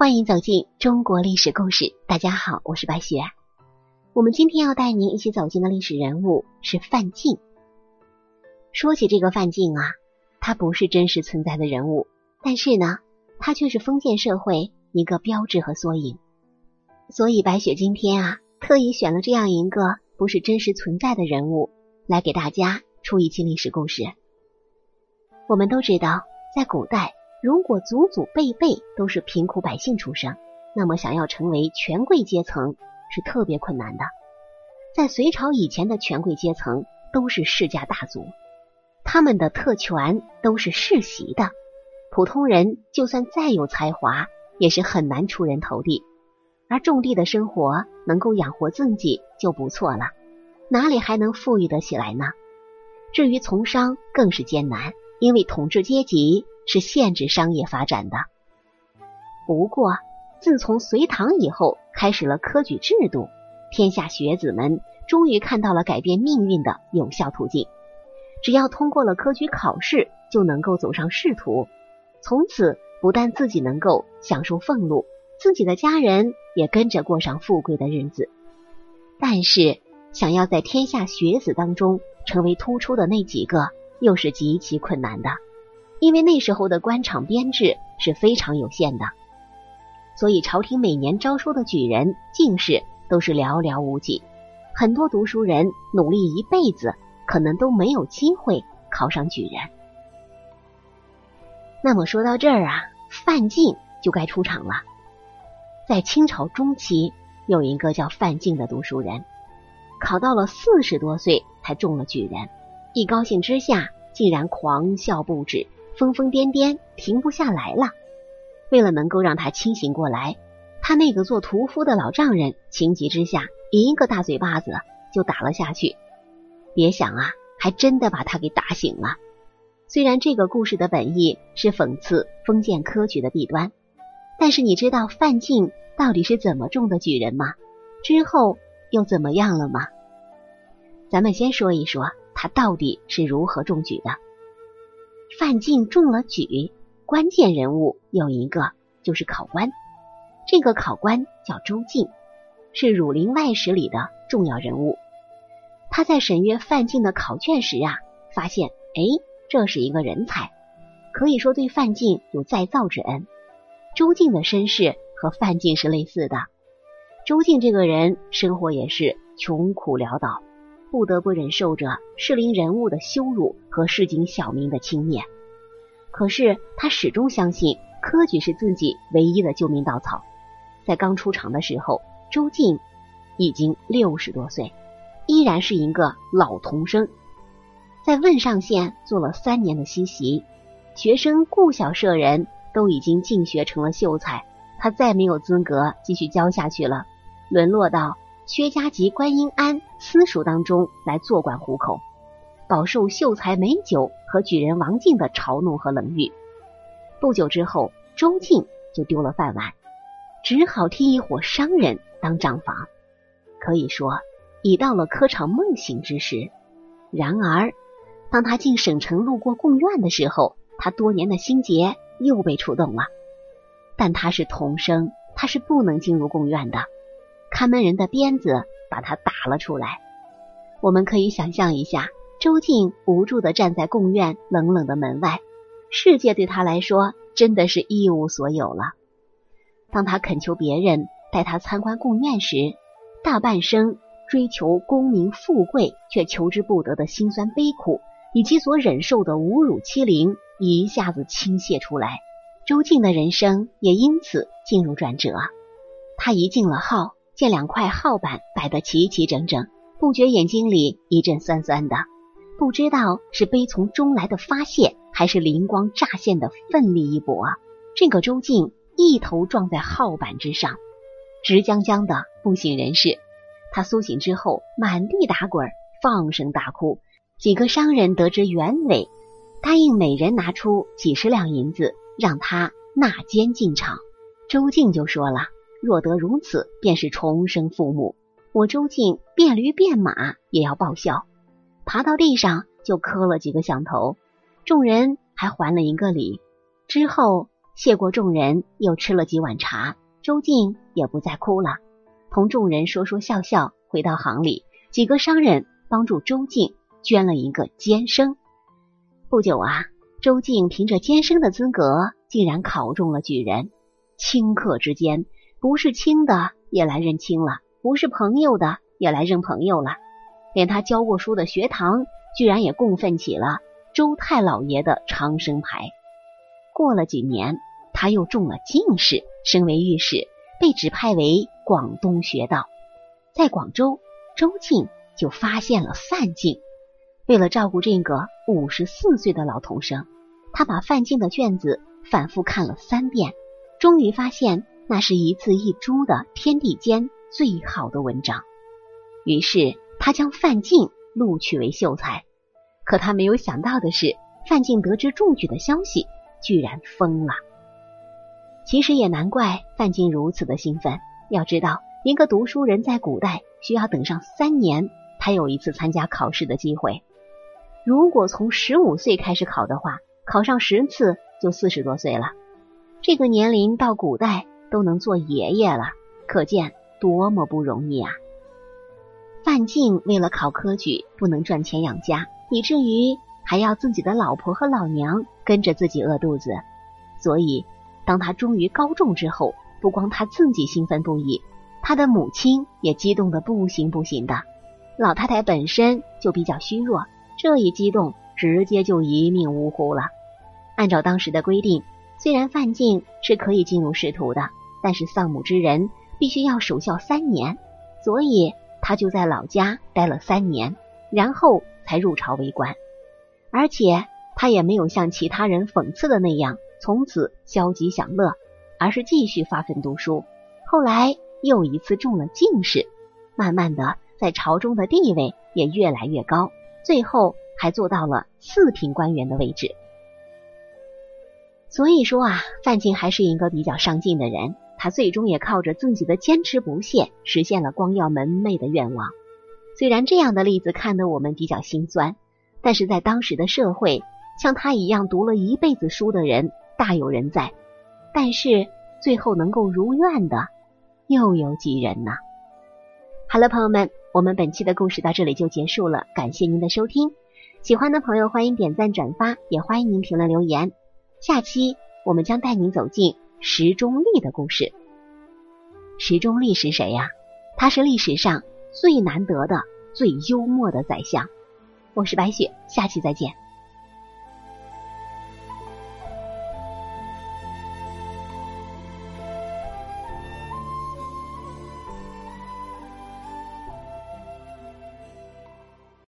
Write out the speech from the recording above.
欢迎走进中国历史故事。大家好，我是白雪。我们今天要带您一起走进的历史人物是范进。说起这个范进啊，他不是真实存在的人物，但是呢，他却是封建社会一个标志和缩影。所以白雪今天啊，特意选了这样一个不是真实存在的人物，来给大家出一期历史故事。我们都知道，在古代，如果祖祖辈辈都是贫苦百姓出生，那么想要成为权贵阶层是特别困难的。在隋朝以前的权贵阶层都是世家大族，他们的特权都是世袭的，普通人就算再有才华，也是很难出人头地。而种地的生活能够养活自己就不错了，哪里还能富裕得起来呢？至于从商，更是艰难。因为统治阶级是限制商业发展的。不过，自从隋唐以后开始了科举制度，天下学子们终于看到了改变命运的有效途径。只要通过了科举考试，就能够走上仕途。从此，不但自己能够享受俸禄，自己的家人也跟着过上富贵的日子。但是，想要在天下学子当中成为突出的那几个，又是极其困难的，因为那时候的官场编制是非常有限的，所以朝廷每年招收的举人、进士都是寥寥无几。很多读书人努力一辈子，可能都没有机会考上举人。那么说到这儿啊，范进就该出场了。在清朝中期，有一个叫范进的读书人，考到了四十多岁才中了举人。一高兴之下，竟然狂笑不止，疯疯癫癫，停不下来了。为了能够让他清醒过来，他那个做屠夫的老丈人情急之下，一个大嘴巴子就打了下去。别想啊，还真的把他给打醒了。虽然这个故事的本意是讽刺封建科举的弊端，但是你知道范进到底是怎么中的举人吗？之后又怎么样了吗？咱们先说一说。他到底是如何中举的？范进中了举，关键人物有一个，就是考官。这个考官叫周进，是《儒林外史》里的重要人物。他在审阅范进的考卷时啊，发现，哎，这是一个人才，可以说对范进有再造之恩。周进的身世和范进是类似的。周进这个人生活也是穷苦潦倒。不得不忍受着适龄人物的羞辱和市井小民的轻蔑，可是他始终相信科举是自己唯一的救命稻草。在刚出场的时候，周进已经六十多岁，依然是一个老童生。在汶上县做了三年的西习，学生顾小舍人都已经进学成了秀才，他再没有资格继续教下去了，沦落到。薛家集观音庵私塾当中来做官糊口，饱受秀才美酒和举人王进的嘲弄和冷遇。不久之后，周进就丢了饭碗，只好替一伙商人当账房。可以说，已到了科场梦醒之时。然而，当他进省城路过贡院的时候，他多年的心结又被触动了。但他是童生，他是不能进入贡院的。看门人的鞭子把他打了出来。我们可以想象一下，周静无助的站在贡院冷冷的门外，世界对他来说真的是一无所有了。当他恳求别人带他参观贡院时，大半生追求功名富贵却求之不得的辛酸悲苦，以及所忍受的侮辱欺凌，一下子倾泻出来。周静的人生也因此进入转折。他一进了号。见两块号板摆得齐齐整整，不觉眼睛里一阵酸酸的，不知道是悲从中来的发泄，还是灵光乍现的奋力一搏。这个周静一头撞在号板之上，直僵僵的不省人事。他苏醒之后，满地打滚，放声大哭。几个商人得知原委，答应每人拿出几十两银子，让他纳监进场。周静就说了。若得如此，便是重生父母。我周进变驴变马也要报效。爬到地上就磕了几个响头，众人还还了一个礼。之后谢过众人，又吃了几碗茶，周静也不再哭了，同众人说说笑笑，回到行里。几个商人帮助周静捐了一个监生。不久啊，周静凭着监生的资格，竟然考中了举人。顷刻之间，不是亲的也来认亲了，不是朋友的也来认朋友了，连他教过书的学堂，居然也供奉起了周太老爷的长生牌。过了几年，他又中了进士，升为御史，被指派为广东学道。在广州，周进就发现了范进。为了照顾这个五十四岁的老童生，他把范进的卷子反复看了三遍。终于发现，那是一字一珠的天地间最好的文章。于是他将范进录取为秀才。可他没有想到的是，范进得知中举的消息，居然疯了。其实也难怪范进如此的兴奋。要知道，一个读书人在古代需要等上三年，才有一次参加考试的机会。如果从十五岁开始考的话，考上十次就四十多岁了。这个年龄到古代都能做爷爷了，可见多么不容易啊！范进为了考科举，不能赚钱养家，以至于还要自己的老婆和老娘跟着自己饿肚子。所以，当他终于高中之后，不光他自己兴奋不已，他的母亲也激动的不行不行的。老太太本身就比较虚弱，这一激动，直接就一命呜呼了。按照当时的规定。虽然范进是可以进入仕途的，但是丧母之人必须要守孝三年，所以他就在老家待了三年，然后才入朝为官。而且他也没有像其他人讽刺的那样从此消极享乐，而是继续发奋读书。后来又一次中了进士，慢慢的在朝中的地位也越来越高，最后还做到了四品官员的位置。所以说啊，范进还是一个比较上进的人。他最终也靠着自己的坚持不懈，实现了光耀门楣的愿望。虽然这样的例子看得我们比较心酸，但是在当时的社会，像他一样读了一辈子书的人大有人在。但是最后能够如愿的，又有几人呢？好了，朋友们，我们本期的故事到这里就结束了。感谢您的收听，喜欢的朋友欢迎点赞转发，也欢迎您评论留言。下期我们将带您走进石中立的故事。石中立是谁呀？他是历史上最难得的、最幽默的宰相。我是白雪，下期再见。